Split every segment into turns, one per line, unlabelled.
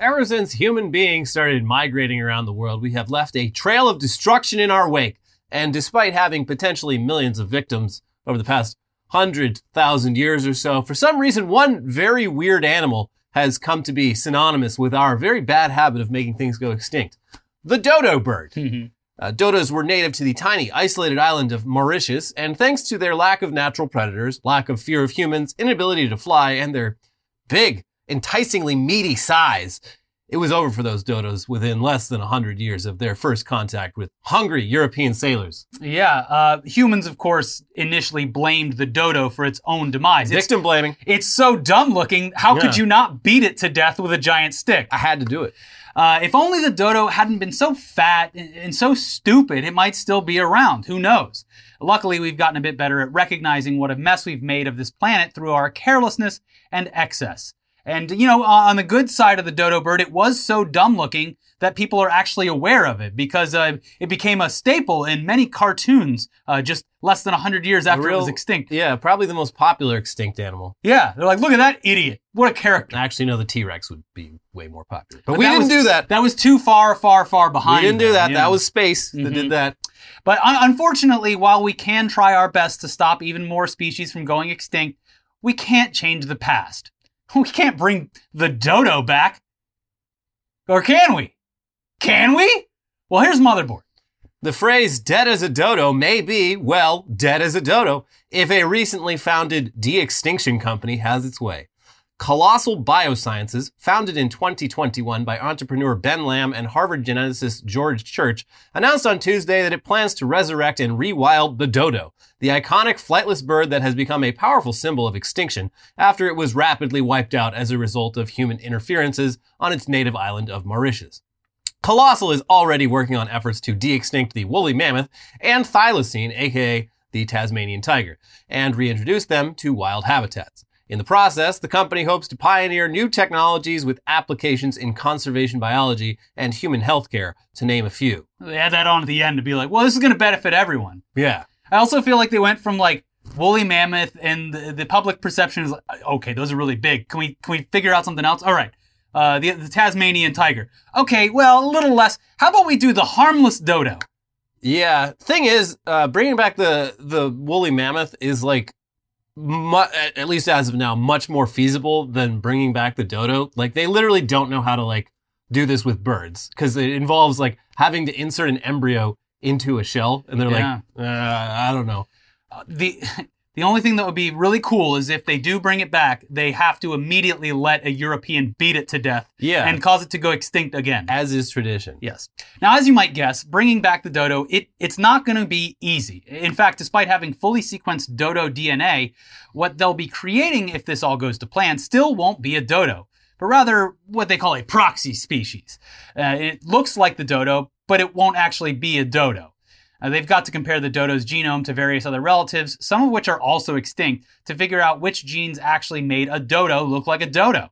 Ever since human beings started migrating around the world, we have left a trail of destruction in our wake. And despite having potentially millions of victims over the past hundred thousand years or so, for some reason, one very weird animal has come to be synonymous with our very bad habit of making things go extinct. The dodo bird. Uh, dodos were native to the tiny, isolated island of Mauritius, and thanks to their lack of natural predators, lack of fear of humans, inability to fly, and their big, enticingly meaty size, it was over for those dodos within less than 100 years of their first contact with hungry European sailors.
Yeah, uh, humans, of course, initially blamed the dodo for its own demise. It's,
Victim blaming.
it's so dumb looking. How could you not beat it to death with a giant stick?
I had to do it.
Uh, if only the dodo hadn't been so fat and so stupid, it might still be around. Who knows? Luckily, we've gotten a bit better at recognizing what a mess we've made of this planet through our carelessness and excess. And, you know, on the good side of the dodo bird, it was so dumb looking that people are actually aware of it because uh, it became a staple in many cartoons uh, just less than 100 years after it was extinct.
Yeah, probably the most popular extinct animal.
Yeah, they're like, look at that idiot. What a character.
I actually, know the T Rex would be way more popular. But, we didn't
was-
do that.
That was too far, far, far behind.
We didn't do that. That was space that
Mhm.
did that.
But un- unfortunately, while we can try our best to stop even more species from going extinct, we can't change the past. We can't bring the dodo back. Or can we? Can we? Well, here's Motherboard.
The phrase dead as a dodo may be, well, dead as a dodo if a recently founded de extinction company has its way. Colossal Biosciences, founded in 2021 by entrepreneur Ben Lamb and Harvard geneticist George Church, announced on Tuesday that it plans to resurrect and rewild the dodo, the iconic flightless bird that has become a powerful symbol of extinction after it was rapidly wiped out as a result of human interferences on its native island of Mauritius. Colossal is already working on efforts to de-extinct the woolly mammoth and thylacine, aka the Tasmanian tiger, and reintroduce them to wild habitats. In the process, the company hopes to pioneer new technologies with applications in conservation biology and human healthcare, to name a few.
They add that on at the end to be like, well, this is going to benefit everyone.
Yeah.
I also feel like they went from like woolly mammoth and the, the public perception is like, okay, those are really big. Can we can we figure out something else? All right. Uh, the, the Tasmanian tiger. Okay, well, a little less. How about we do the harmless dodo?
Yeah. Thing is, uh, bringing back the the woolly mammoth is like, mu- at least as of now, much more feasible than bringing back the dodo. Like they literally don't know how to like do this with birds because it involves like having to insert an embryo into a shell, and they're
Yeah.
like, uh, I don't know.
Uh, the the only thing that would be really cool is if they do bring it back, they have to immediately let a European beat it to death
Yeah.
and cause it to go extinct again.
as is tradition.
Yes. Now, as you might guess, bringing back the dodo, it, it's not going to be easy. In fact, despite having fully sequenced dodo DNA, what they'll be creating, if this all goes to plan, still won't be a dodo, but rather what they call a proxy species. Uh, it looks like the dodo, but it won't actually be a dodo. Uh, they've got to compare the dodo's genome to various other relatives, some of which are also extinct, to figure out which genes actually made a dodo look like a dodo.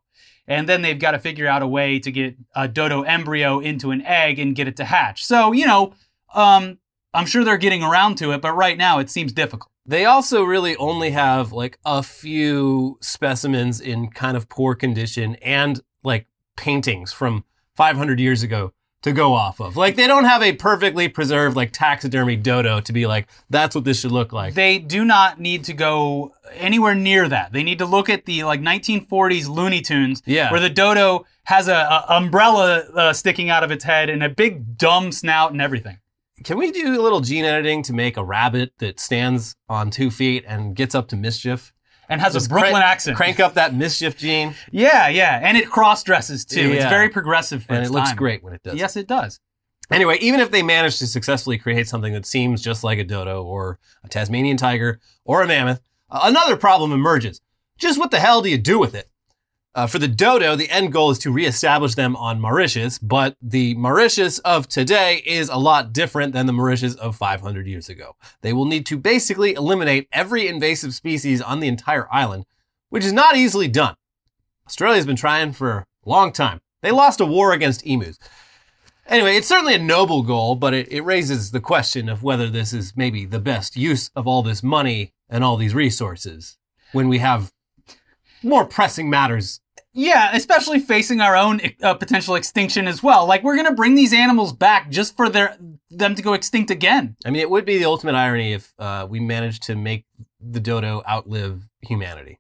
And then they've got to figure out a way to get a dodo embryo into an egg and get it to hatch. So, you know, um, I'm sure they're getting around to it, but right now it seems difficult.
They also really only have like a few specimens in kind of poor condition and like paintings from 500 years ago to go off of. Like they don't have a perfectly preserved like taxidermy dodo to be like that's what this should look like.
They do not need to go anywhere near that. They need to look at the like 1940s Looney Tunes,
Yeah.
where the dodo has a, a umbrella uh, sticking out of its head and a big dumb snout and everything.
Can we do a little gene editing to make a rabbit that stands on two feet and gets up to mischief?
And has
Just
a Brooklyn
crank-
accent.
Crank up that mischief gene,
Yeah, yeah, and it cross dresses too. It's very progressive for
and
its
it looks
time.
great when it does.
Yes, it does.
Anyway, even if they manage to successfully create something that seems just like a dodo or a Tasmanian tiger or a mammoth, another problem emerges. Just what the hell do you do with it? Uh, for the dodo, the end goal is to reestablish them on Mauritius, but the Mauritius of today is a lot different than the Mauritius of 500 years ago. They will need to basically eliminate every invasive species on the entire island, which is not easily done. Australia's been trying for a long time. They lost a war against emus. Anyway, it's certainly a noble goal, but it, it raises the question of whether this is maybe the best use of all this money and all these resources when we have more pressing matters
Yeah, especially facing our own uh, potential extinction as well. Like we're gonna bring these animals back just for their them to go extinct again.
I mean, it would be the ultimate irony if uh, we managed to make the dodo outlive humanity.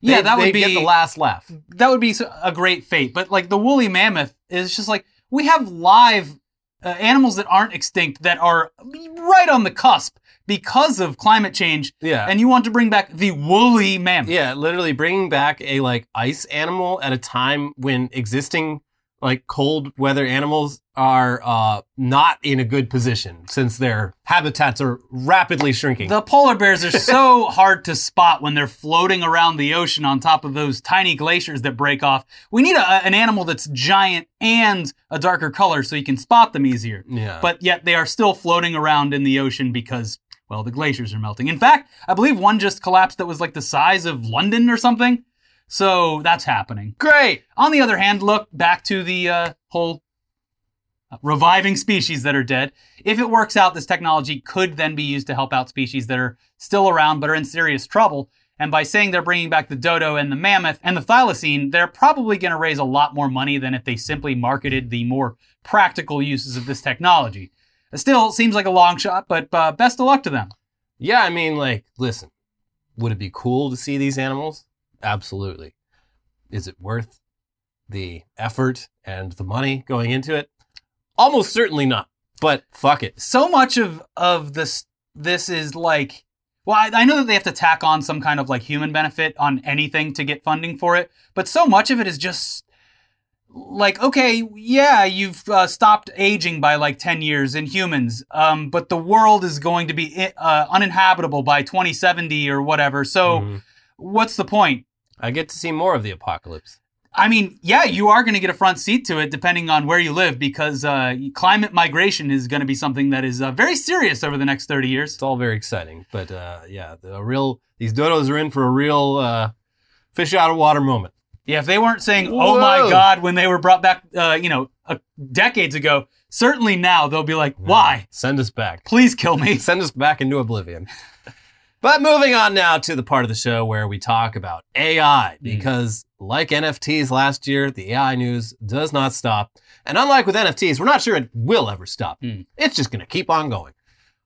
Yeah, that would be
get the last laugh.
that would be a great fate. But like the woolly mammoth is just like we have live uh, animals that aren't extinct that are right on the cusp because of climate change,
Yeah.
and you want to bring back the woolly mammoth.
Yeah, literally bringing back a like ice animal at a time when existing like cold weather animals are uh, not in a good position since their habitats are rapidly shrinking.
The polar bears are so hard to spot when they're floating around the ocean on top of those tiny glaciers that break off. We need a, an animal that's giant and a darker color so you can spot them easier.
yeah,
But yet they are still floating around in the ocean because, well, the glaciers are melting. In fact, I believe one just collapsed that was like the size of London or something. So that's happening.
great.
On the other hand, look back to the uh, whole reviving species that are dead. If it works out, this technology could then be used to help out species that are still around but are in serious trouble. And by saying they're bringing back the dodo and the mammoth and the thylacine, they're probably going to raise a lot more money than if they simply marketed the more practical uses of this technology. It still seems like a long shot, but uh, best of luck to them.
Yeah, I mean, like, listen, would it be cool to see these animals? Absolutely. Is it worth the effort and the money going into it? Almost certainly not. But fuck it.
so much of of this this is like well I, I know that they have to tack on some kind of like human benefit on anything to get funding for it but so much of it is just like okay yeah you've uh, stopped aging by like 10 years in humans um, but the world is going to be uh, uninhabitable by 2070 or whatever so
Mhm.
What's the point
I get to see more of the apocalypse.
I mean, yeah, you are going to get a front seat to it depending on where you live because uh, climate migration is going to be something that is uh, very serious over the next 30 years.
It's all very exciting. But uh, yeah, the real these dodos are in for a real uh, fish out of water moment.
Yeah, if they weren't saying, oh my God, when they were brought back, uh, you know, uh, decades ago, certainly now they'll be like, why?
Send us back.
Please kill me.
Send us back into oblivion. But moving on now to the part of the show where we talk about AI, because like NFTs last year, the AI news does not stop. And unlike with NFTs, we're not sure it will ever stop.
Hmm.
It's just going to keep on going.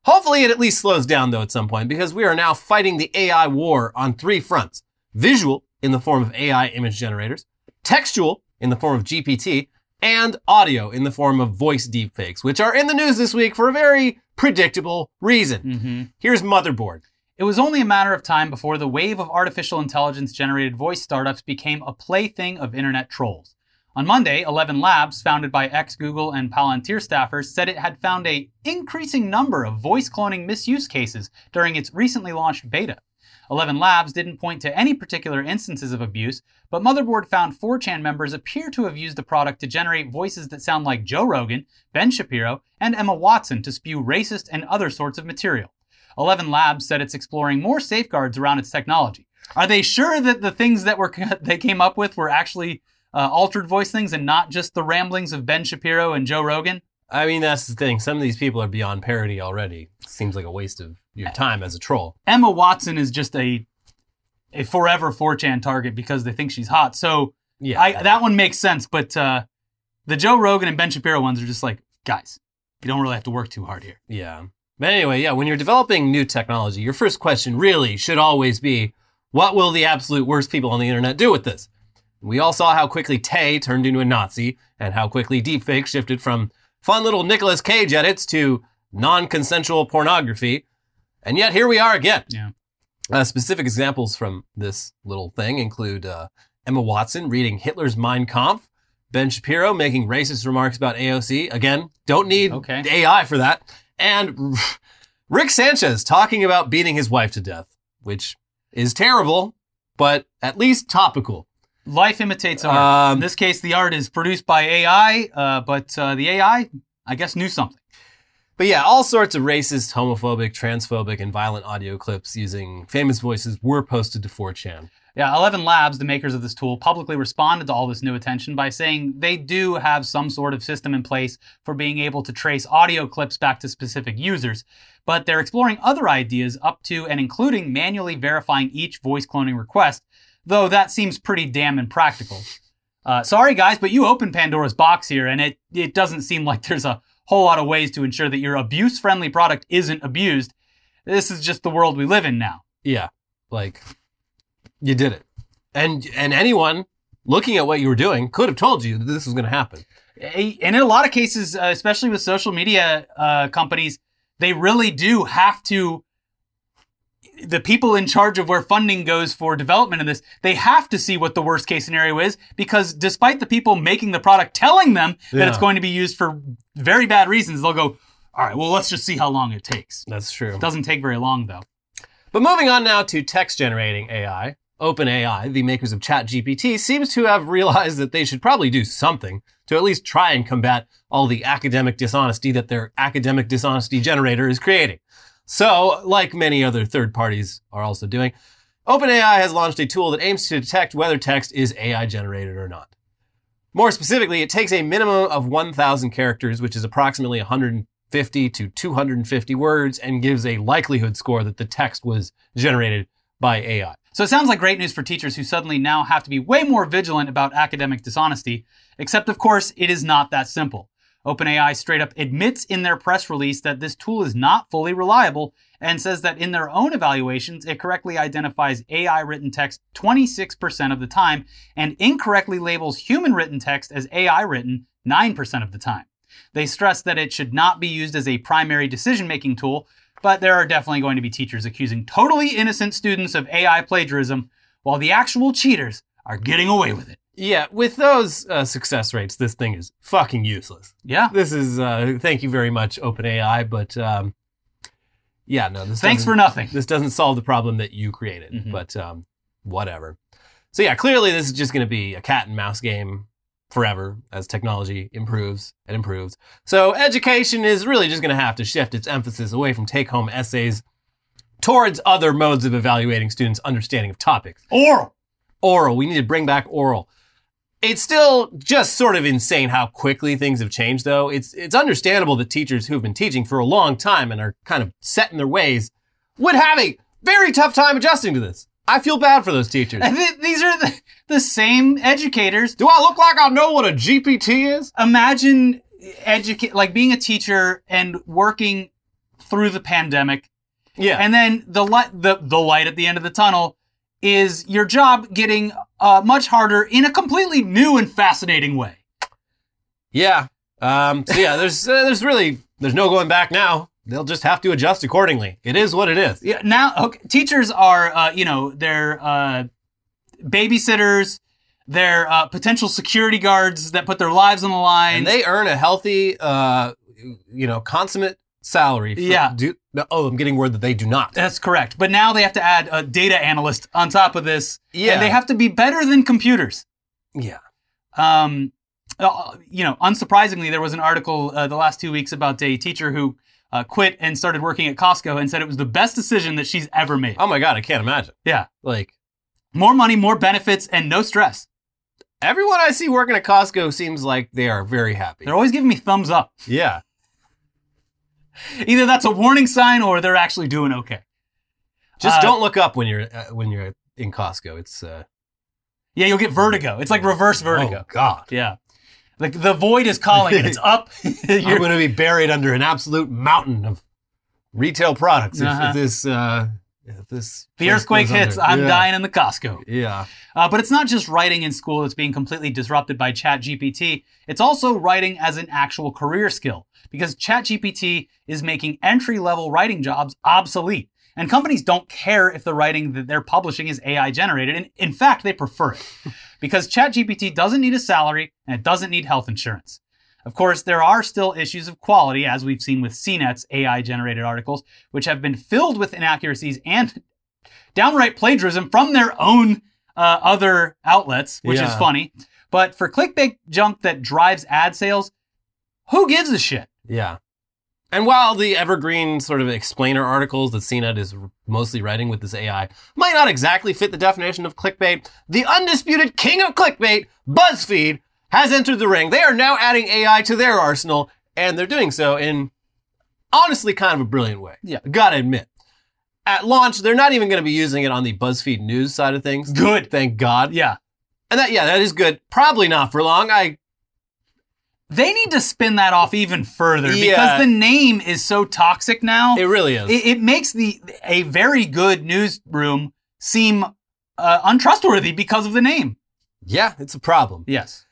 Hopefully, it at least slows down though at some point, because we are now fighting the AI war on three fronts visual in the form of AI image generators, textual in the form of GPT, and audio in the form of voice deepfakes, which are in the news this week for a very predictable reason.
hmm
Here's Motherboard.
It was only a matter of time before the wave of artificial intelligence generated voice startups became a plaything of internet trolls. On Monday, 11 Labs, founded by ex Google and Palantir staffers, said it had found a increasing number of voice cloning misuse cases during its recently launched beta. 11 Labs didn't point to any particular instances of abuse, but Motherboard found 4chan members appear to have used the product to generate voices that sound like Joe Rogan, Ben Shapiro, and Emma Watson to spew racist and other sorts of material. 11 Labs said it's exploring more safeguards around its technology. Are they sure that the things that were they came up with were actually uh, altered voice things and not just the ramblings of Ben Shapiro and Joe Rogan?
I mean, that's the thing. Some of these people are beyond parody already. Seems like a waste of your time as a troll.
Emma Watson is just a a forever 4chan target because they think she's hot. So
Yeah.
I, that one makes sense, but uh, the Joe Rogan and Ben Shapiro ones are just like, guys, you don't really have to work too hard here.
yeah. But anyway, yeah, when you're developing new technology, your first question really should always be what will the absolute worst people on the internet do with this? We all saw how quickly Tay turned into a Nazi and how quickly deepfake shifted from fun little Nicolas Cage edits to non consensual pornography. And yet here we are again.
Yeah.
Uh, specific examples from this little thing include uh, Emma Watson reading Hitler's Mein Kampf, Ben Shapiro making racist remarks about AOC. Again, don't need
Okay.
AI for that. And Rick Sanchez talking about beating his wife to death, which is terrible, but at least topical.
Life imitates art. In
Um,
this case, the art is produced by AI, uh, but uh, the AI, I guess, knew something.
but yeah, all sorts of racist, homophobic, transphobic, and violent audio clips using famous voices were posted to 4chan.
Yeah, 11 Labs, the makers of this tool, publicly responded to all this new attention by saying they do have some sort of system in place for being able to trace audio clips back to specific users, but they're exploring other ideas up to and including manually verifying each voice cloning request, though that seems pretty damn impractical. Uh, sorry, guys, but you opened Pandora's box here, and it, it doesn't seem like there's a whole lot of ways to ensure that your abuse friendly product isn't abused. This is just the world we live in now.
Yeah, like you did it, and and anyone looking at what you were doing could have told you that this was going to happen.
And in a lot of cases, uh, especially with social media uh, companies, they really do have to. The people in charge of where funding goes for development in this, they have to see what the worst case scenario is because despite the people making the product telling them that it's going to be used for very bad reasons, they'll go, all right, well, let's just see how long it takes.
That's true.
It doesn't take very long though.
But moving on now to text generating AI, OpenAI, the makers of ChatGPT, seems to have realized that they should probably do something to at least try and combat all the academic dishonesty that their academic dishonesty generator is creating. So, like many other third parties are also doing, OpenAI has launched a tool that aims to detect whether text is AI generated or not. More specifically, it takes a minimum of 1,000 characters, which is approximately 150 to 250 words, and gives a likelihood score that the text was generated by AI.
So it sounds like great news for teachers who suddenly now have to be way more vigilant about academic dishonesty, except of course it is not that simple. OpenAI straight up admits in their press release that this tool is not fully reliable and says that in their own evaluations, it correctly identifies AI written text 26% of the time and incorrectly labels human written text as AI written 9% of the time. They stress that it should not be used as a primary decision making tool, but there are definitely going to be teachers accusing totally innocent students of AI plagiarism, while the actual cheaters are getting away with it.
Yeah, with those uh, success rates, this thing is fucking useless.
Yeah.
This is, uh, thank you very much, OpenAI, but um, yeah, no, this
Thanks for nothing.
this doesn't solve the problem that you created,
Mhm.
but um, whatever. So yeah, clearly this is just going to be a cat and mouse game forever as technology improves and improves. So education is really just going to have to shift its emphasis away from take-home essays towards other modes of evaluating students' understanding of topics.
Oral.
Oral, we need to bring back oral. It's still just sort of insane how quickly things have changed though. It's it's understandable that teachers who've been teaching for a long time and are kind of set in their ways would have a very tough time adjusting to this. I feel bad for those teachers.
These are the, the same educators.
Do I look like I know what a GPT is?
Imagine educate like being a teacher and working through the pandemic
Yeah.
And then the light, the, the light at the end of the tunnel is your job getting uh, much harder in a completely new and fascinating way.
yeah. Um, so yeah, there's uh, there's really there's no going back now. They'll just have to adjust accordingly. It is what it is.
Yeah, now okay, teachers are, uh, you know, they're uh, babysitters, they're uh, potential security guards that put their lives on the line.
And they earn a healthy, uh, you know, consummate salary. For,
Yeah.
Do, no, oh, I'm getting word that they do not.
That's correct. But now they have to add a data analyst on top of this.
Yeah.
And they have to be better than computers.
Yeah.
Um, uh, you know, unsurprisingly, there was an article uh, the last two weeks about a teacher who uh, quit and started working at Costco and said it was the best decision that she's ever made.
Oh my god, I can't imagine.
Yeah.
Like
More money, more benefits, and no stress.
everyone I see working at Costco seems like they are very happy.
They're always giving me thumbs up.
Yeah.
Either that's a warning sign or they're actually doing okay.
Just
Uh,
don't look up when you're uh, when you're in Costco. It's uh,
Yeah, you'll get vertigo. It's like reverse vertigo.
Oh God.
Yeah. Like the void is calling it's up. You're-
going to be buried under an absolute mountain of retail products if,
Uh-huh.
if this uh, if this
the earthquake hits,
under.
I'm
Yeah.
dying in the Costco.
Yeah.
Uh, but it's not just writing in school that's being completely disrupted by ChatGPT. It's also writing as an actual career skill because ChatGPT is making entry level writing jobs obsolete. And companies don't care if the writing that they're publishing is AI generated. And in fact, they prefer it because ChatGPT doesn't need a salary and it doesn't need health insurance. Of course, there are still issues of quality, as we've seen with CNET's AI generated articles, which have been filled with inaccuracies and downright plagiarism from their own uh, other outlets, which is funny. But for clickbait junk that drives ad sales, who gives a shit?
Yeah. And while the evergreen sort of explainer articles that CNET is mostly writing with this AI might not exactly fit the definition of clickbait, the undisputed king of clickbait, BuzzFeed, has entered the ring. They are now adding AI to their arsenal, and they're doing so in honestly kind of a brilliant way.
Yeah.
Gotta admit. At launch, they're not even going to be using it on the BuzzFeed news side of things.
Good.
Thank God.
Yeah.
And that, yeah, that is good. Probably not for long. I,
They need to spin that off even further because the name is so toxic now.
it really is.
it, it makes the a very good newsroom seem uh, untrustworthy because of the name.
yeah, it's a problem.
Yes.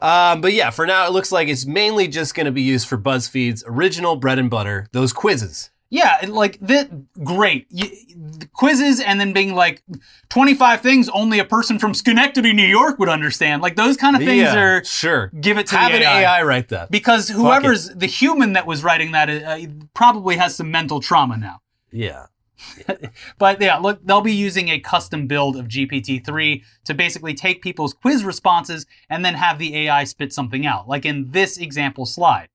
Um, but yeah, for now, it looks like it's mainly just going to be used for BuzzFeed's original bread and butter, those quizzes.
Yeah, like that. Great y the quizzes, and then being like twenty-five things only a person from Schenectady, New York, would understand. Like those kind of things
yeah,
are
sure.
give it to
Have
the
an AI write that.
because whoever's the human that was writing that uh, probably has some mental trauma now.
Yeah.
But yeah, look, they'll be using a custom build of GPT-3 to basically take people's quiz responses and then have the AI spit something out, like in this example slide.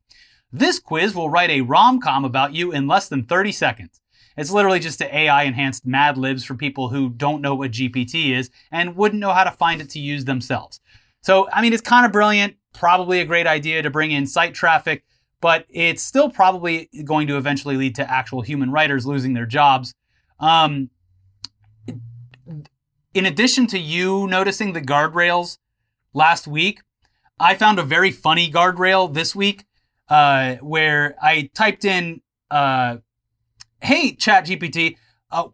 This quiz will write a rom-com about you in less than 30 seconds. It's literally just an AI enhanced Mad Libs for people who don't know what GPT is and wouldn't know how to find it to use themselves. So, I mean, it's kind of brilliant, probably a great idea to bring in site traffic, but it's still probably going to eventually lead to actual human writers losing their jobs. Um, in addition to you noticing the guardrails last week, I found a very funny guardrail this week uh, where I typed in, uh, "Hey ChatGPT, uh,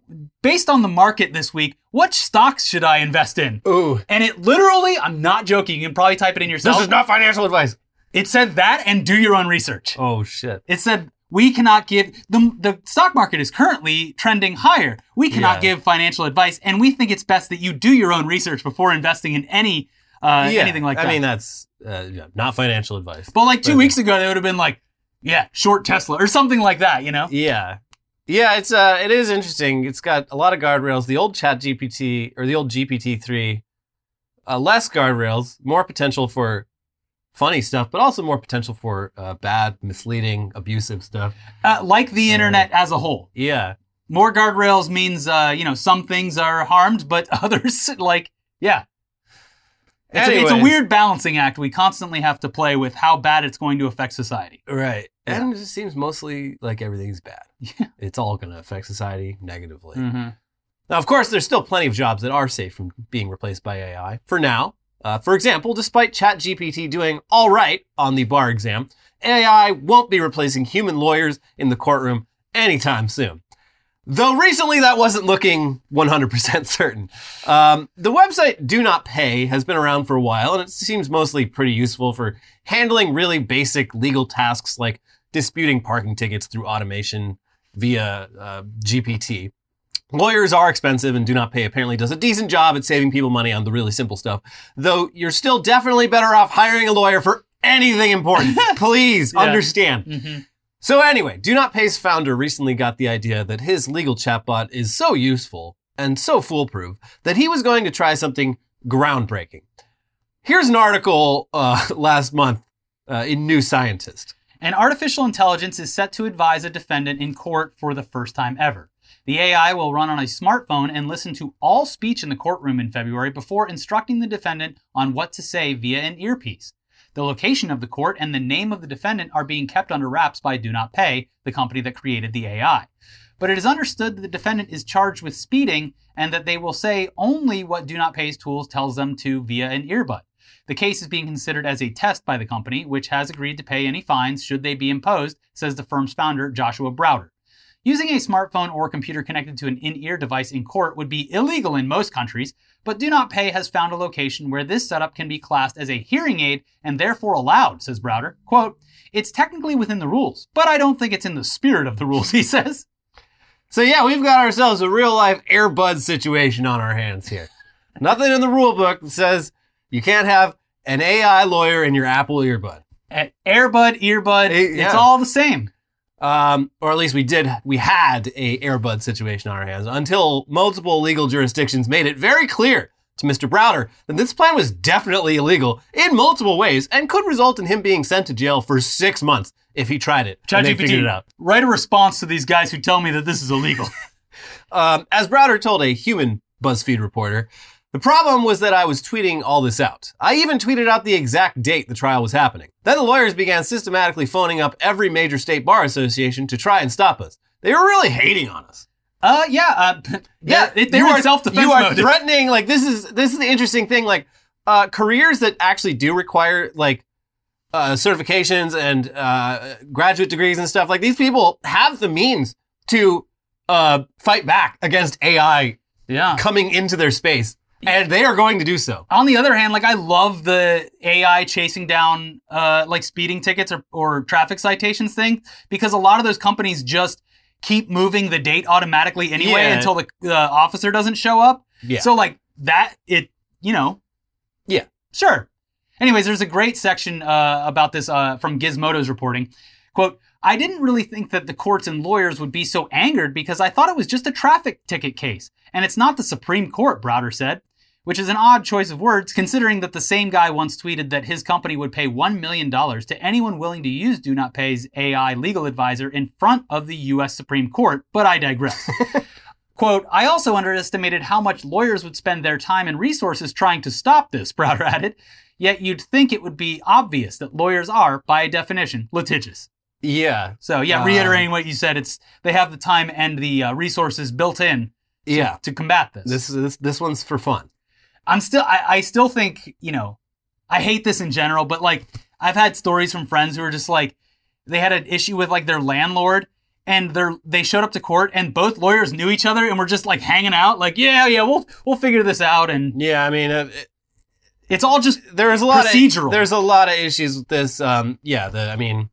based on the market this week, what stocks should I invest in?"
Ooh.
And it literally, I'm not joking. You can probably type it in yourself.
This is not financial advice.
it said that, and do your own research.
Oh, shit.
It said we cannot give the the stock market is currently trending higher. We cannot
Yeah.
give financial advice, and we think it's best that you do your own research before investing in any uh,
yeah.
anything like that.
I mean, that's uh, yeah, not financial advice.
but like two
but-
weeks ago, they would have been like, "Yeah, short Tesla" or something like that. You know?
Yeah. Yeah, it's uh it is interesting. It's got a lot of guardrails. The old Chat GPT or the old GPT three, uh, less guardrails, more potential for funny stuff, but also more potential for uh, bad, misleading, abusive stuff.
Uh, like the internet as a whole.
Yeah.
More guardrails means uh, you know some things are harmed, but others like yeah. It's, a, it's a weird balancing act we constantly have to play with how bad it's going to affect society.
Right.
Yeah.
And it just seems mostly like everything's bad.
Yeah.
It's all going to affect society negatively.
Mm-hmm.
Now, of course, there's still plenty of jobs that are safe from being replaced by AI. For now, uh, for example, despite ChatGPT doing all right on the bar exam, AI won't be replacing human lawyers in the courtroom anytime soon. Though recently that wasn't looking 100% certain. Um, the website Do Not Pay has been around for a while, and it seems mostly pretty useful for handling really basic legal tasks like disputing parking tickets through automation via uh, GPT. Lawyers are expensive, and Do Not Pay apparently does a decent job at saving people money on the really simple stuff. Though you're still definitely better off hiring a lawyer for anything important. Please
Yeah.
understand.
Mm-hmm.
So anyway, Do Not Pay's founder recently got the idea that his legal chatbot is so useful and so foolproof that he was going to try something groundbreaking. Here's an article uh, last month uh, in New Scientist.
An artificial intelligence is set to advise a defendant in court for the first time ever. The AI will run on a smartphone and listen to all speech in the courtroom in February before instructing the defendant on what to say via an earpiece. The location of the court and the name of the defendant are being kept under wraps by Do Not Pay, the company that created the AI. But it is understood that the defendant is charged with speeding and that they will say only what Do Not Pay's tools tells them to via an earbud. The case is being considered as a test by the company, which has agreed to pay any fines should they be imposed, says the firm's founder, Joshua Browder. Using a smartphone or computer connected to an in ear device in court would be illegal in most countries, but Do Not Pay has found a location where this setup can be classed as a hearing aid and therefore allowed, says Browder. Quote, It's technically within the rules, but I don't think it's in the spirit of the rules, he says.
So yeah, we've got ourselves a real life Airbud situation on our hands here. Nothing in the rule book that says you can't have an AI lawyer in your Apple earbud.
Airbud, earbud,
Eh,
it's all the same.
Um, or at least we did, we had a Airbud situation on our hands until multiple legal jurisdictions made it very clear to Mr. Browder that this plan was definitely illegal in multiple ways and could result in him being sent to jail for six months if he tried it and they figured it
ChatGPT,
out.
write a response to these guys who tell me that this is illegal.
Um, as Browder told a human BuzzFeed reporter, the problem was that I was tweeting all this out. I even tweeted out the exact date the trial was happening. Then the lawyers began systematically phoning up every major state bar association to try and stop us. They were really hating on us.
Uh, yeah, uh, yeah, they, they
you
were self-defense
You are
mode.
threatening. Like this is this is the interesting thing. Like uh, careers that actually do require like uh, certifications and uh, graduate degrees and stuff, like these people have the means to uh, fight back against AI
Yeah.
coming into their space, and they are going to do so.
On the other hand, like I love the AI chasing down uh, like speeding tickets or, or traffic citations thing because a lot of those companies just keep moving the date automatically anyway
Yeah.
until the officer doesn't show up.
Yeah.
So like that, it you know.
Yeah.
Sure. Anyways, there's a great section uh, about this uh, from Gizmodo's reporting. Quote, I didn't really think that the courts and lawyers would be so angered because I thought it was just a traffic ticket case. And it's not the Supreme Court, Browder said, which is an odd choice of words considering that the same guy once tweeted that his company would pay $1 million to anyone willing to use Do Not Pay's AI legal advisor in front of the US Supreme Court. But I digress. Quote, I also underestimated how much lawyers would spend their time and resources trying to stop this, Browder added. Yet you'd think it would be obvious that lawyers are, by definition, litigious.
Yeah,
So yeah,
Um,
reiterating what you said, it's they have the time and the uh, resources built in
yeah.
to combat this.
This this this one's for fun.
I'm still, I, I still think, you know, I hate this in general, but like I've had stories from friends who are just like they had an issue with like their landlord and they're they showed up to court and both lawyers knew each other and were just like hanging out, like yeah, yeah, we'll we'll figure this out, and
Yeah, I mean, uh,
it's all just
there's a lot
Procedural.
Of, there's a lot of issues with this. Um, yeah, the I mean,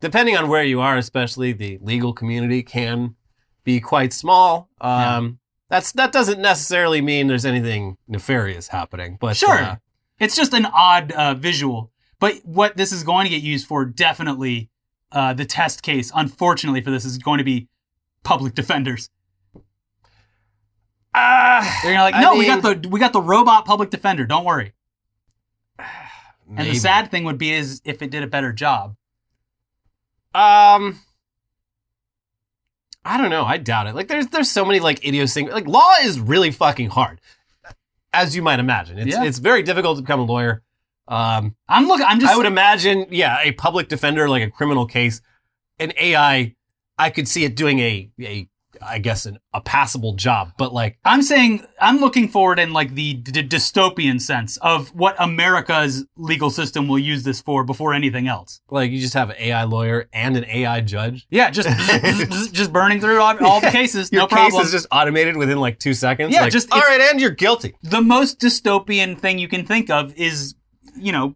depending on where you are, especially the legal community can be quite small. Um, That's that doesn't necessarily mean there's anything nefarious happening, but
Sure.
uh,
it's just an odd uh, visual. But what this is going to get used for, definitely, uh, the test case, unfortunately for this, is going to be public defenders.
ah,
They're gonna like,
I
no, we got the we got the robot public defender. Don't worry. And the sad thing would be is if it did a better job.
Um, I don't know. I doubt it. Like, there's there's so many like idiosyncratic. Like, law is really fucking hard, as you might imagine. It's
Yeah.
it's very difficult to become a lawyer. Um,
I'm looking. I'm just.
I would imagine, yeah, a public defender, like a criminal case, an AI, I could see it doing a a I guess an, a passable job, but like
I'm saying I'm looking forward in like the d- dystopian sense of what America's legal system will use this for before anything else.
like you just have an AI lawyer and an AI judge.
Yeah, just just burning through all, all the cases,
Your
no
case
problem.
is just automated within like two seconds.
Yeah,
Like,
just-
all
it's-
right, and you're guilty.
the most dystopian thing you can think of is, you know,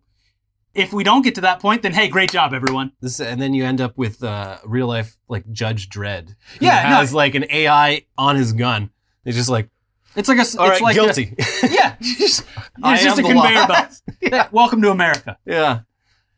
if we don't get to that point, then hey, great job, everyone.
This, and then you end up with uh, real life like Judge Dredd. who
Yeah, no.
has like an AI on his gun. It's just like,
It's like a, it's
all right,
like a-
guilty.
yeah, it's
I
just
am
a
the
conveyor belt. Yeah, Welcome to America.
yeah.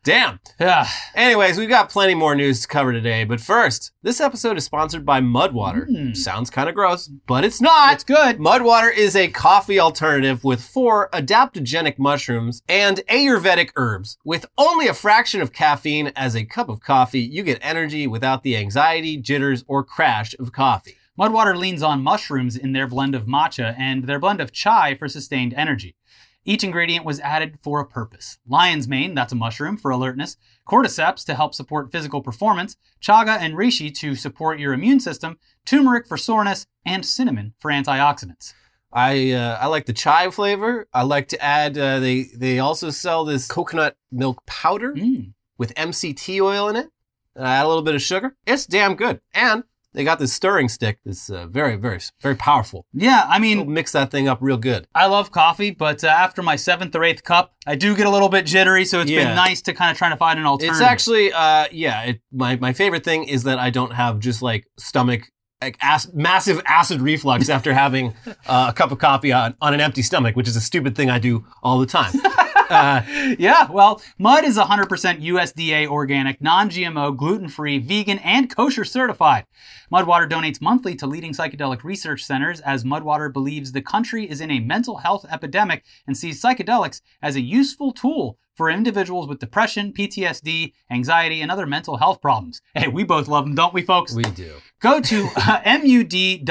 Damn. Anyways, we've got plenty more news to cover today. But first, this episode is sponsored by Mudwater.
Mm.
Sounds kind of gross, but it's not.
It's good.
Mudwater is a coffee alternative with four adaptogenic mushrooms and Ayurvedic herbs. With only a fraction of caffeine as a cup of coffee, you get energy without the anxiety, jitters, or crash of coffee.
Mudwater leans on mushrooms in their blend of matcha and their blend of chai for sustained energy. Each ingredient was added for a purpose. Lion's mane, that's a mushroom, for alertness, cordyceps to help support physical performance, chaga and reishi to support your immune system, turmeric for soreness, and cinnamon for antioxidants.
I uh, I like the chai flavor. I like to add. Uh, they they also sell this coconut milk powder
Mm.
with MCT oil in it. And I add a little bit of sugar. It's damn good. And they got this stirring stick that's uh, very very very powerful.
Yeah, I
It'll
mean,
mix that thing up real good.
I love coffee, but uh, after my seventh or eighth cup, I do get a little bit jittery, so it's
Yeah.
been nice to kind of try to find an alternative.
It's actually, uh, yeah. It, my my favorite thing is that I don't have just like stomach, like ac- massive acid reflux after having uh, a cup of coffee on, on an empty stomach, which is a stupid thing I do all the time. uh,
yeah, well, Mud is 100% USDA organic, non GMO, gluten free, vegan, and kosher certified. Mudwater donates monthly to leading psychedelic research centers as Mudwater believes the country is in a mental health epidemic and sees psychedelics as a useful tool for individuals with depression, PTSD, anxiety, and other mental health problems. Hey, we both love them, don't we, folks?
we do.
Go to uh, mudwtr.com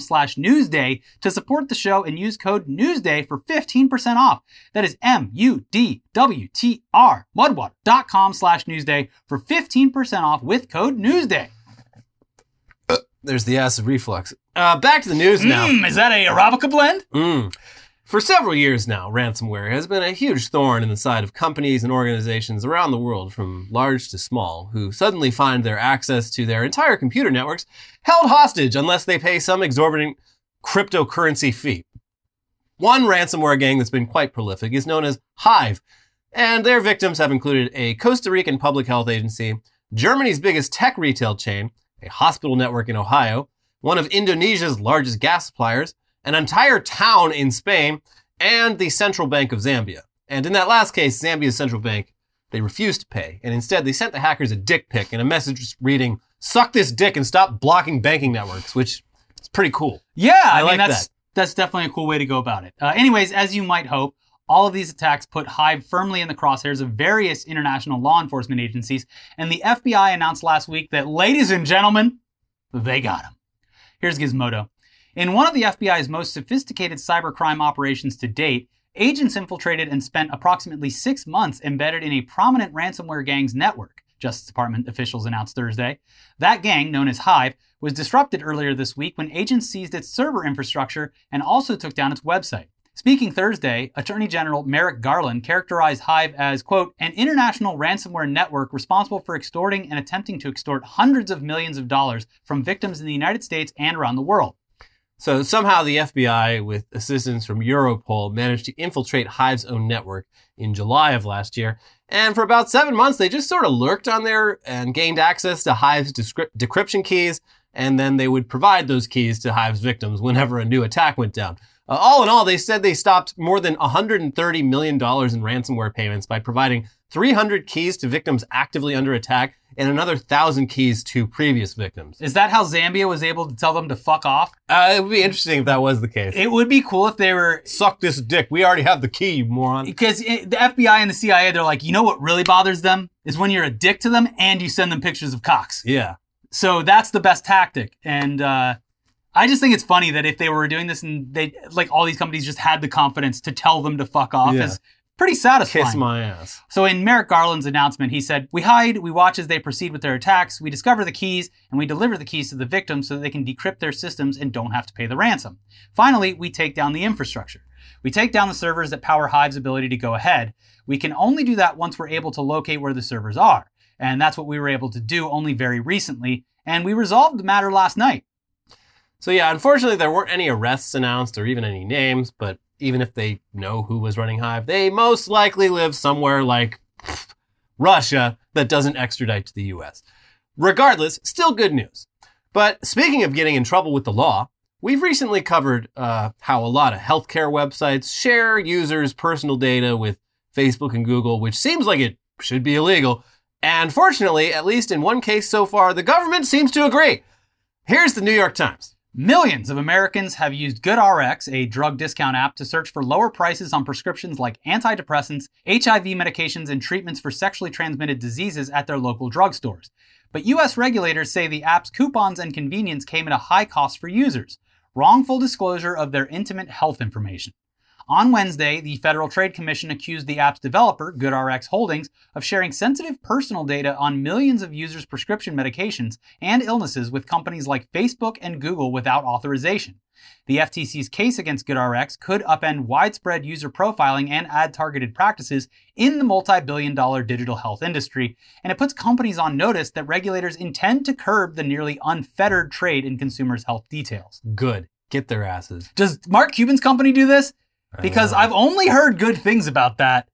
slash newsday to support the show and use code newsday for 15% off. That is M-U-D-W-T-R, mudwater.com slash newsday for 15% off with code newsday.
There's the acid reflux. Uh, back to the news now.
Mmm, is that a Arabica blend?
Mm. For several years now, ransomware has been a huge thorn in the side of companies and organizations around the world, from large to small, who suddenly find their access to their entire computer networks held hostage unless they pay some exorbitant cryptocurrency fee. One ransomware gang that's been quite prolific is known as Hive, and their victims have included a Costa Rican public health agency, Germany's biggest tech retail chain, a hospital network in Ohio, one of Indonesia's largest gas suppliers, an entire town in Spain, and the Central Bank of Zambia. And in that last case, Zambia's central bank, they refused to pay. And instead, they sent the hackers a dick pic and a message reading, suck this dick and stop blocking banking networks, which is pretty cool.
Yeah, I,
I
mean
like
that's
that.
that's definitely a cool way to go about it. Uh, anyways, as you might hope, all of these attacks put Hive firmly in the crosshairs of various international law enforcement agencies, and the FBI announced last week that, ladies and gentlemen, they got him. Here's Gizmodo. In one of the FBI's most sophisticated cybercrime operations to date, agents infiltrated and spent approximately six months embedded in a prominent ransomware gang's network, Justice Department officials announced Thursday. That gang, known as Hive, was disrupted earlier this week when agents seized its server infrastructure and also took down its website. Speaking Thursday, Attorney General Merrick Garland characterized Hive as, quote, an international ransomware network responsible for extorting and attempting to extort hundreds of millions of dollars from victims in the United States and around the world.
So somehow the FBI, with assistance from Europol, managed to infiltrate Hive's own network in July of last year. And for about seven months, they just sort of lurked on there and gained access to Hive's decryption keys. And then they would provide those keys to Hive's victims whenever a new attack went down. Uh, all in all, they said they stopped more than $130 million in ransomware payments by providing 300 keys to victims actively under attack and another 1,000 keys to previous victims.
Is that how Zambia was able to tell them to fuck off?
Uh, it would be interesting if that was the case.
It would be cool if they were
Suck this dick. We already have the key, you moron.
because it, the FBI and the CIA, they're like, you know what really bothers them is when you're a dick to them and you send them pictures of cocks.
Yeah.
So that's the best tactic. And uh, I just think it's funny that if they were doing this and they like all these companies just had the confidence to tell them to fuck off
Yeah.
is pretty satisfying.
Kiss my ass.
So in Merrick Garland's announcement, he said, We hide, we watch as they proceed with their attacks, we discover the keys, and we deliver the keys to the victims so that they can decrypt their systems and don't have to pay the ransom. Finally, we take down the infrastructure. We take down the servers that power Hive's ability to go ahead. We can only do that once we're able to locate where the servers are. And that's what we were able to do only very recently. And we resolved the matter last night.
So yeah, unfortunately there weren't any arrests announced or even any names, but even if they know who was running Hive, they most likely live somewhere like pff, Russia that doesn't extradite to the US. Regardless, still good news. But speaking of getting in trouble with the law, we've recently covered uh, how a lot of healthcare websites share users' personal data with Facebook and Google, which seems like it should be illegal. And fortunately, at least in one case so far, the government seems to agree. Here's the New York Times.
Millions of Americans have used GoodRx, a drug discount app, to search for lower prices on prescriptions like antidepressants, HIV medications, and treatments for sexually transmitted diseases at their local drugstores. But US regulators say the app's coupons and convenience came at a high cost for users wrongful disclosure of their intimate health information. On Wednesday, the Federal Trade Commission accused the app's developer, GoodRx Holdings, of sharing sensitive personal data on millions of users' prescription medications and illnesses with companies like Facebook and Google without authorization. The FTC's case against GoodRx could upend widespread user profiling and ad targeted practices in the multi billion dollar digital health industry, and it puts companies on notice that regulators intend to curb the nearly unfettered trade in consumers' health details.
Good. Get their asses.
Does Mark Cuban's company do this? Because
Uh,
I've only heard good things about that,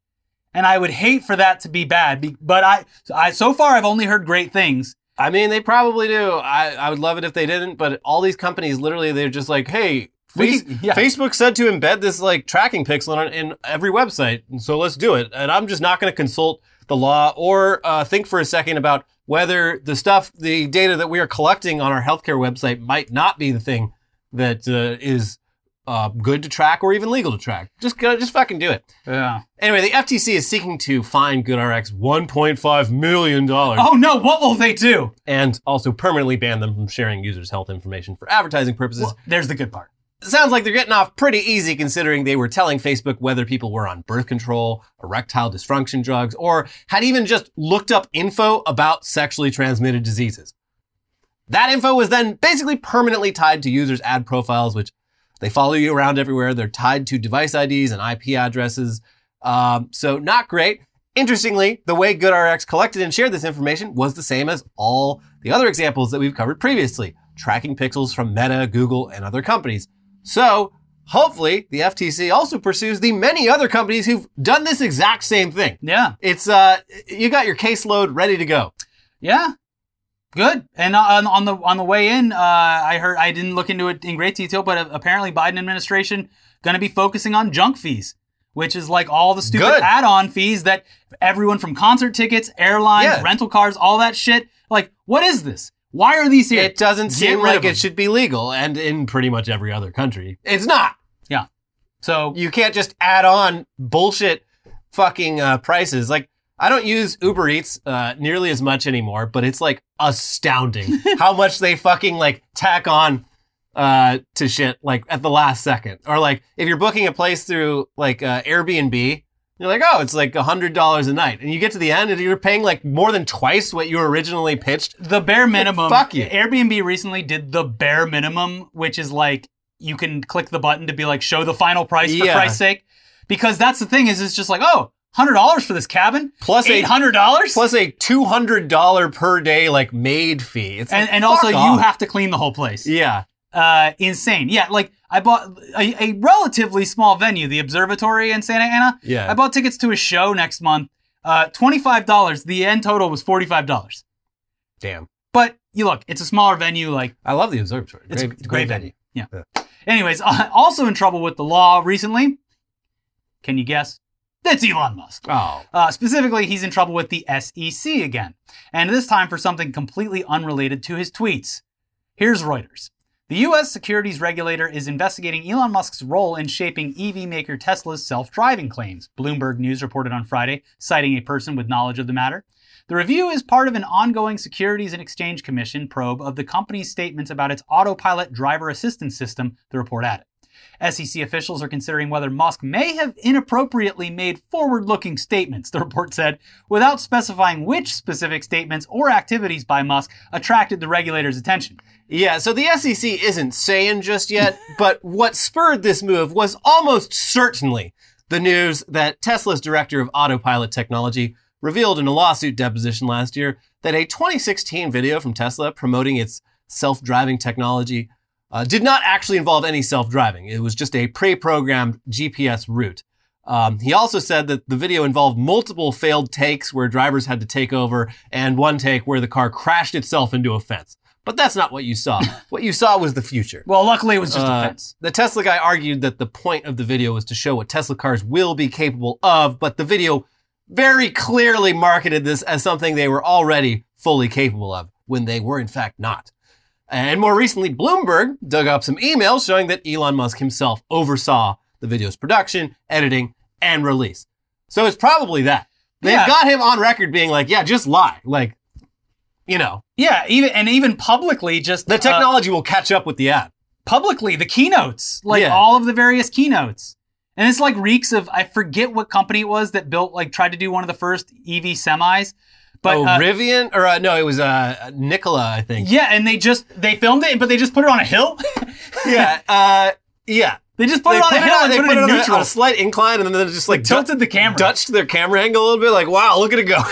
and I would hate for that to be bad. But I, I so far I've only heard great things.
I mean, they probably do. I, I would love it if they didn't, but all these companies literally, they're just like, hey, Face-
can- yeah.
Facebook said to embed this like tracking pixel in, in every website, and so let's do it. And I'm just not going to consult the law or uh, think for a second about whether the stuff, the data that we are collecting on our healthcare website might not be the thing that uh, is uh, good to track or even legal to track. Just go, just fucking do it.
Yeah.
Anyway, the FTC is seeking to fine GoodRx 1.5 million dollars
Oh no! What will they do?
and also permanently ban them from sharing users' health information for advertising purposes.
Well, there's the good part.
Sounds like they're getting off pretty easy considering they were telling Facebook whether people were on birth control, erectile dysfunction drugs, or had even just looked up info about sexually transmitted diseases. That info was then basically permanently tied to users' ad profiles, which They follow you around everywhere. They're tied to device IDs and IP addresses. Um, so not great. Interestingly, the way GoodRx collected and shared this information was the same as all the other examples that we've covered previously, tracking pixels from Meta, Google, and other companies. So hopefully the FTC also pursues the many other companies who've done this exact same thing.
Yeah.
It's uh, you got your caseload ready to go.
Yeah. Good. And on, on the on the way in, uh, I heard I didn't look into it in great detail, but apparently Biden administration going to be focusing on junk fees, which is like all the stupid
Good.
add-on fees that everyone from concert tickets, airlines,
Yeah.
rental cars, all that shit. Like, what is this? Why are these here?
It doesn't
Get
seem like it should be legal, and in pretty much every other country, it's not. Yeah.
So
You can't just add on bullshit fucking uh, prices. Like I don't use Uber Eats uh, nearly as much anymore, but it's like astounding how much they fucking like tack on uh, to shit like at the last second. Or like if you're booking a place through like uh, Airbnb, you're like, oh, it's like hundred dollars a night, and you get to the end and you're paying like more than twice what you originally pitched.
the bare minimum.
Fuck you.
Airbnb recently did the bare minimum, which is like you can click the button to be like show the final price for
Yeah.
Christ's sake, because that's the thing is it's just like oh. Hundred dollars for this cabin,
Plus
eight hundred dollars,
plus a two hundred dollar per day like maid fee. It's
and
like,
and also
fuck
you have to clean the whole place.
yeah.
Uh, insane. Yeah, like I bought a, a relatively small venue, the Observatory in Santa Ana.
Yeah.
I bought tickets to a show next month. Uh, twenty five dollars. The end total was forty five dollars.
Damn.
But you look, it's a smaller venue. Like
I love the observatory.
It's a
great,
great venue. Yeah. Anyways, uh, also in trouble with the law recently. Can you guess? That's Elon Musk.
Oh.
Uh, specifically, he's in trouble with the SEC again, and this time for something completely unrelated to his tweets. Here's Reuters. The U.S. securities regulator is investigating Elon Musk's role in shaping EV maker Tesla's self driving claims, Bloomberg News reported on Friday, citing a person with knowledge of the matter. The review is part of an ongoing Securities and Exchange Commission probe of the company's statements about its autopilot driver assistance system, the report added. SEC officials are considering whether Musk may have inappropriately made forward looking statements, the report said, without specifying which specific statements or activities by Musk attracted the regulator's attention.
Yeah, so the SEC isn't saying just yet, but what spurred this move was almost certainly the news that Tesla's director of autopilot technology revealed in a lawsuit deposition last year that a 2016 video from Tesla promoting its self-driving technology uh, did not actually involve any self-driving. It was just a pre-programmed GPS route. Um, he also said that the video involved multiple failed takes where drivers had to take over and one take where the car crashed itself into a fence. But that's not what you saw. what you saw was the future.
Well, luckily it was just
Uh,
a fence.
The Tesla guy argued that the point of the video was to show what Tesla cars will be capable of, but the video very clearly marketed this as something they were already fully capable of when they were in fact not. And more recently, Bloomberg dug up some emails showing that Elon Musk himself oversaw the video's production, editing, and release. So it's probably that. They've
Yeah.
got him on record being like, yeah, just lie. Like, you know,
Yeah, even and even publicly, just
the
uh,
technology will catch up with the ad.
publicly the keynotes, like
Yeah.
all of the various keynotes. And it's like reeks of I forget what company it was that built like tried to do one of the first EV semis. But
oh,
uh,
Rivian? Or uh, no, it was uh, Nikola, I think.
yeah, and they just they filmed it, but they just put it on a hill.
yeah, uh, yeah.
they just put
they
it on
put
a
it
hill
on,
and
they
put,
put
it in
it on a,
neutral.
on a slight incline, and then they just like
Like, tilted the camera.
Dutched their camera angle a little bit. Like, wow, look at it go.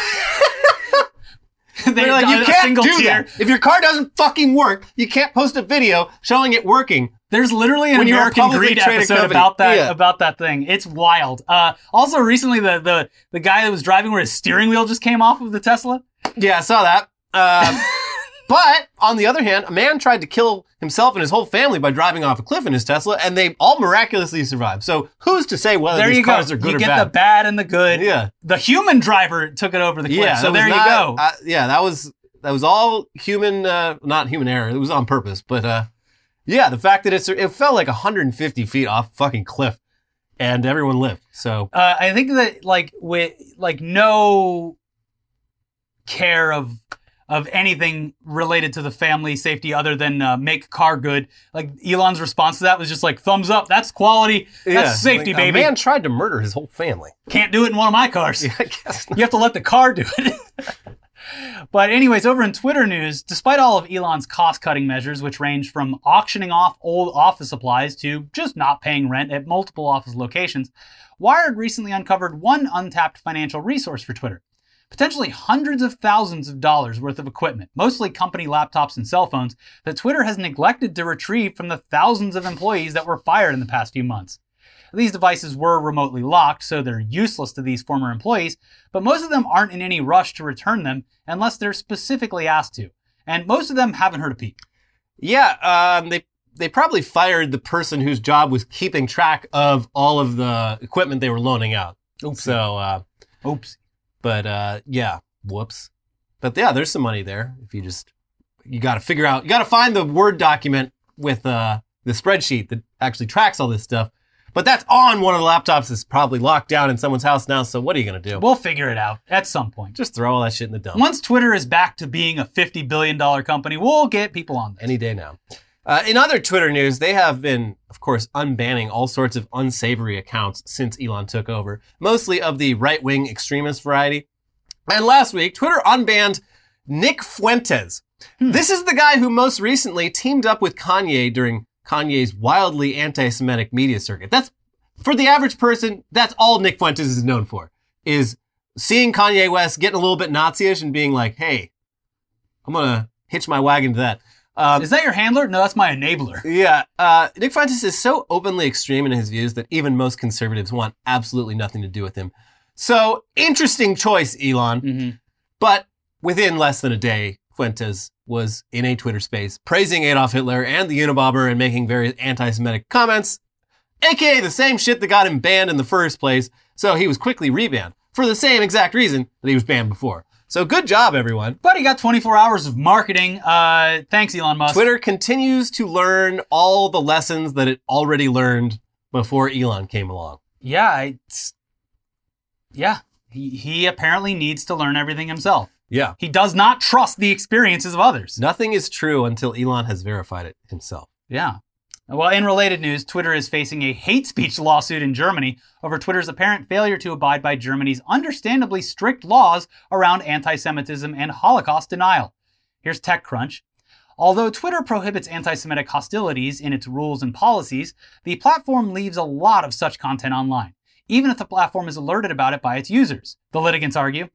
they
They're like, you can't
single
do
tier.
that. If your car doesn't fucking work, you can't post a video showing it working.
There's literally an
When
American Greed episode
company.
about that
Yeah.
about that thing. It's wild. Uh, also, recently the the the guy that was driving where his steering wheel just came off of the Tesla.
Yeah, I saw that. Um, but on the other hand, a man tried to kill himself and his whole family by driving off a cliff in his Tesla, and they all miraculously survived. So who's to say whether
there
these
you go.
cars are good
you
or
get the bad and the good.
yeah.
The human driver took it over the cliff.
Yeah,
so there you go.
uh, yeah, that was that was all human, uh, not human error. It was on purpose, but uh, yeah, the fact that it's it fell like 150 feet off a fucking cliff, and everyone lived. So
uh, I think that like with like no care of of anything related to the family safety other than uh, make car good. Like Elon's response to that was just like thumbs up. That's quality. That's
yeah,
safety,
like,
baby.
A man tried to murder his whole family.
Can't do it in one of my cars.
Yeah.
You have to let the car do it. But, anyways, over in Twitter news, despite all of Elon's cost cutting measures, which range from auctioning off old office supplies to just not paying rent at multiple office locations, Wired recently uncovered one untapped financial resource for Twitter. Potentially hundreds of thousands of dollars worth of equipment, mostly company laptops and cell phones, that Twitter has neglected to retrieve from the thousands of employees that were fired in the past few months. These devices were remotely locked, so they're useless to these former employees, but most of them aren't in any rush to return them unless they're specifically asked to. And most of them haven't heard a peep.
Yeah, um, they they probably fired the person whose job was keeping track of all of the equipment they were loaning out.
Oops.
So, uh,
Oops.
But uh, yeah, whoops. But yeah, there's some money there if you just you got to figure out you got to find the word document with uh, the spreadsheet that actually tracks all this stuff. But that's on one of the laptops that's probably locked down in someone's house now. So what are you gonna do?
We'll figure it out at some point.
just throw all that shit in the dump.
Once Twitter is back to being a $50 billion company, we'll get people on this.
any day now. Uh, in other Twitter news, they have been, of course, unbanning all sorts of unsavory accounts since Elon took over, mostly of the right wing extremist variety. And last week, Twitter unbanned Nick Fuentes.
Hmm.
This is the guy who most recently teamed up with Kanye during Kanye's wildly anti Semitic media circuit. That's, for the average person, that's all Nick Fuentes is known for, is seeing Kanye West getting a little bit Nazi-ish and being like, hey, I'm gonna hitch my wagon to that. Um,
Is that your handler? No, that's my enabler.
yeah, uh, Nick Fuentes is so openly extreme in his views that even most conservatives want absolutely nothing to do with him. So interesting choice, Elon.
Mm-hmm.
But within less than a day, Fuentes was in a Twitter space praising Adolf Hitler and the Unabomber and making various anti-Semitic comments, aka the same shit that got him banned in the first place. So he was quickly rebanned for the same exact reason that he was banned before. So good job, everyone.
But he got 24 hours of marketing. Uh, thanks, Elon Musk.
Twitter continues to learn all the lessons that it already learned before Elon came along.
Yeah, it's, yeah. He, he apparently needs to learn everything himself.
Yeah.
He does not trust the experiences of others.
Nothing is true until Elon has verified it himself.
Yeah. Well, in related news, Twitter is facing a hate speech lawsuit in Germany over Twitter's apparent failure to abide by Germany's understandably strict laws around anti Semitism and Holocaust denial. Here's TechCrunch. Although Twitter prohibits anti Semitic hostilities in its rules and policies, the platform leaves a lot of such content online, even if the platform is alerted about it by its users. The litigants argue.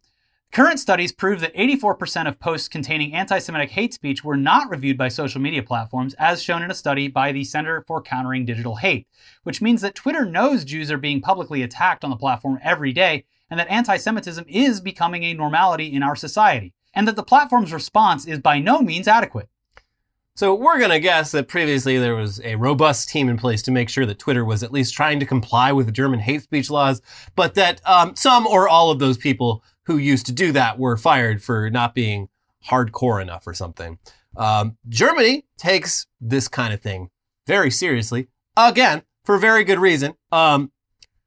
Current studies prove that 84% of posts containing anti Semitic hate speech were not reviewed by social media platforms, as shown in a study by the Center for Countering Digital Hate, which means that Twitter knows Jews are being publicly attacked on the platform every day, and that anti Semitism is becoming a normality in our society, and that the platform's response is by no means adequate.
So we're going to guess that previously there was a robust team in place to make sure that Twitter was at least trying to comply with the German hate speech laws, but that um, some or all of those people who used to do that were fired for not being hardcore enough or something. Um, Germany takes this kind of thing very seriously, again, for very good reason. Um,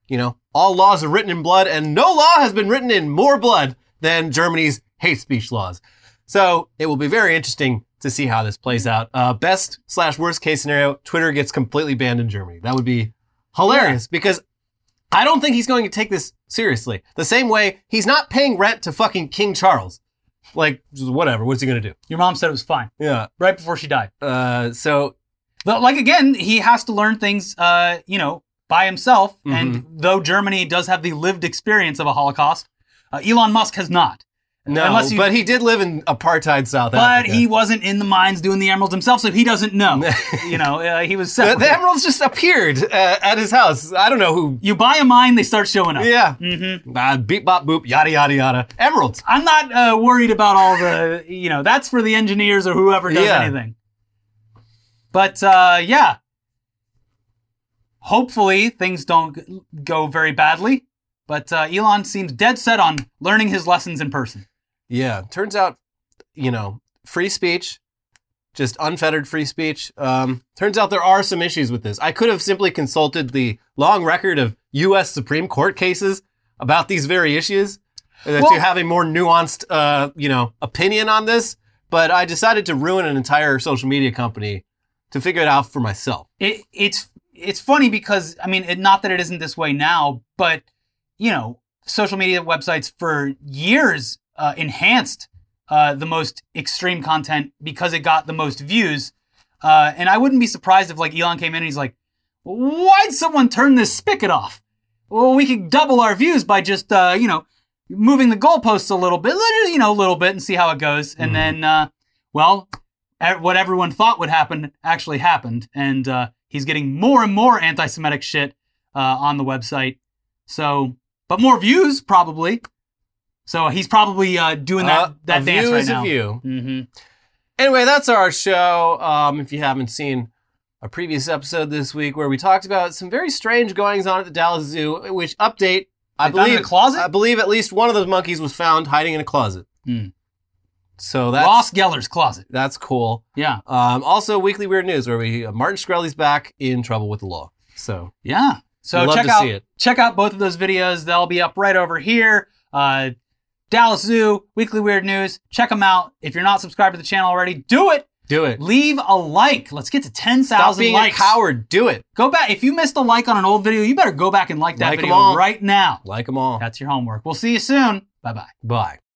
you know, all laws are written in blood, and no law has been written in more blood than Germany's hate speech laws. So it will be very interesting to see how this plays out. Uh, best slash worst case scenario, Twitter gets completely banned in Germany. That would be hilarious because I don't think he's going to take this seriously. The same way he's not paying rent to fucking King Charles. Like, whatever. What's he going to do?
Your mom said it was fine
Yeah.
right before she died.
Uh, so
But like again, he has to learn things, uh, you know, by himself. And though Germany does have the lived experience of a Holocaust, uh, Elon Musk has not.
No,
you-
but he did live in apartheid South
But
Africa.
But he wasn't in the mines doing the emeralds himself, so he doesn't know. you know, uh, he was
the,
separate.
the emeralds just appeared uh, at his house. I don't know who.
you buy a mine, they start showing up.
Yeah.
Mm-hmm.
Uh, beep bop boop yada yada yada. Emeralds.
I'm not uh, worried about all the, you know, that's for the engineers or whoever does
Yeah.
anything. But uh, yeah, hopefully things don't go very badly. But uh, Elon seems dead set on learning his lessons in person.
Yeah, turns out, you know, free speech, just unfettered free speech. Um, turns out there are some issues with this. I could have simply consulted the long record of U.S. Supreme Court cases about these very issues uh,
Well-
to have a more nuanced, uh, you know, opinion on this. But I decided to ruin an entire social media company to figure it out for myself.
It, it's it's funny because I mean, it, not that it isn't this way now, but you know, social media websites for years uh, enhanced uh, the most extreme content because it got the most views. Uh, and I wouldn't be surprised if like Elon came in and he's like, "Why'd someone turn this spigot off? Well, we could double our views by just uh, you know moving the goalposts a little bit, just, you know, a little bit, and see how it goes. And
Mhm.
then, uh, well, what everyone thought would happen actually happened, and uh, he's getting more and more anti-Semitic shit uh, on the website. So, but more views probably. So he's probably uh, doing that
Uh,
that dance
view
right
is
now.
a view. Anyway, that's our show. Um, if you haven't seen a previous episode this week where we talked about some very strange goings on at the Dallas Zoo, which update, I
They found it in
believe,
a closet?
I believe at least one of those monkeys was found hiding in a closet.
Hmm.
So that's
Ross Geller's closet.
that's cool.
Yeah,
Um, also, weekly weird news where we uh, Martin Shkreli's back in trouble with the law. So
yeah. So
We'd love
check
to
out
see it.
check out both of those videos. They'll be up right over here. Uh, Dallas Zoo, Weekly Weird News. Check them out. If you're not subscribed to the channel already, do it.
do it.
Leave a like. Let's get to
Stop
10,000
being
likes.
a coward. Do it.
Go back. If you missed a like on an old video, you better go back and like that
Like
video right now.
Like them all.
That's your homework. We'll see you soon. Bye bye.
Bye.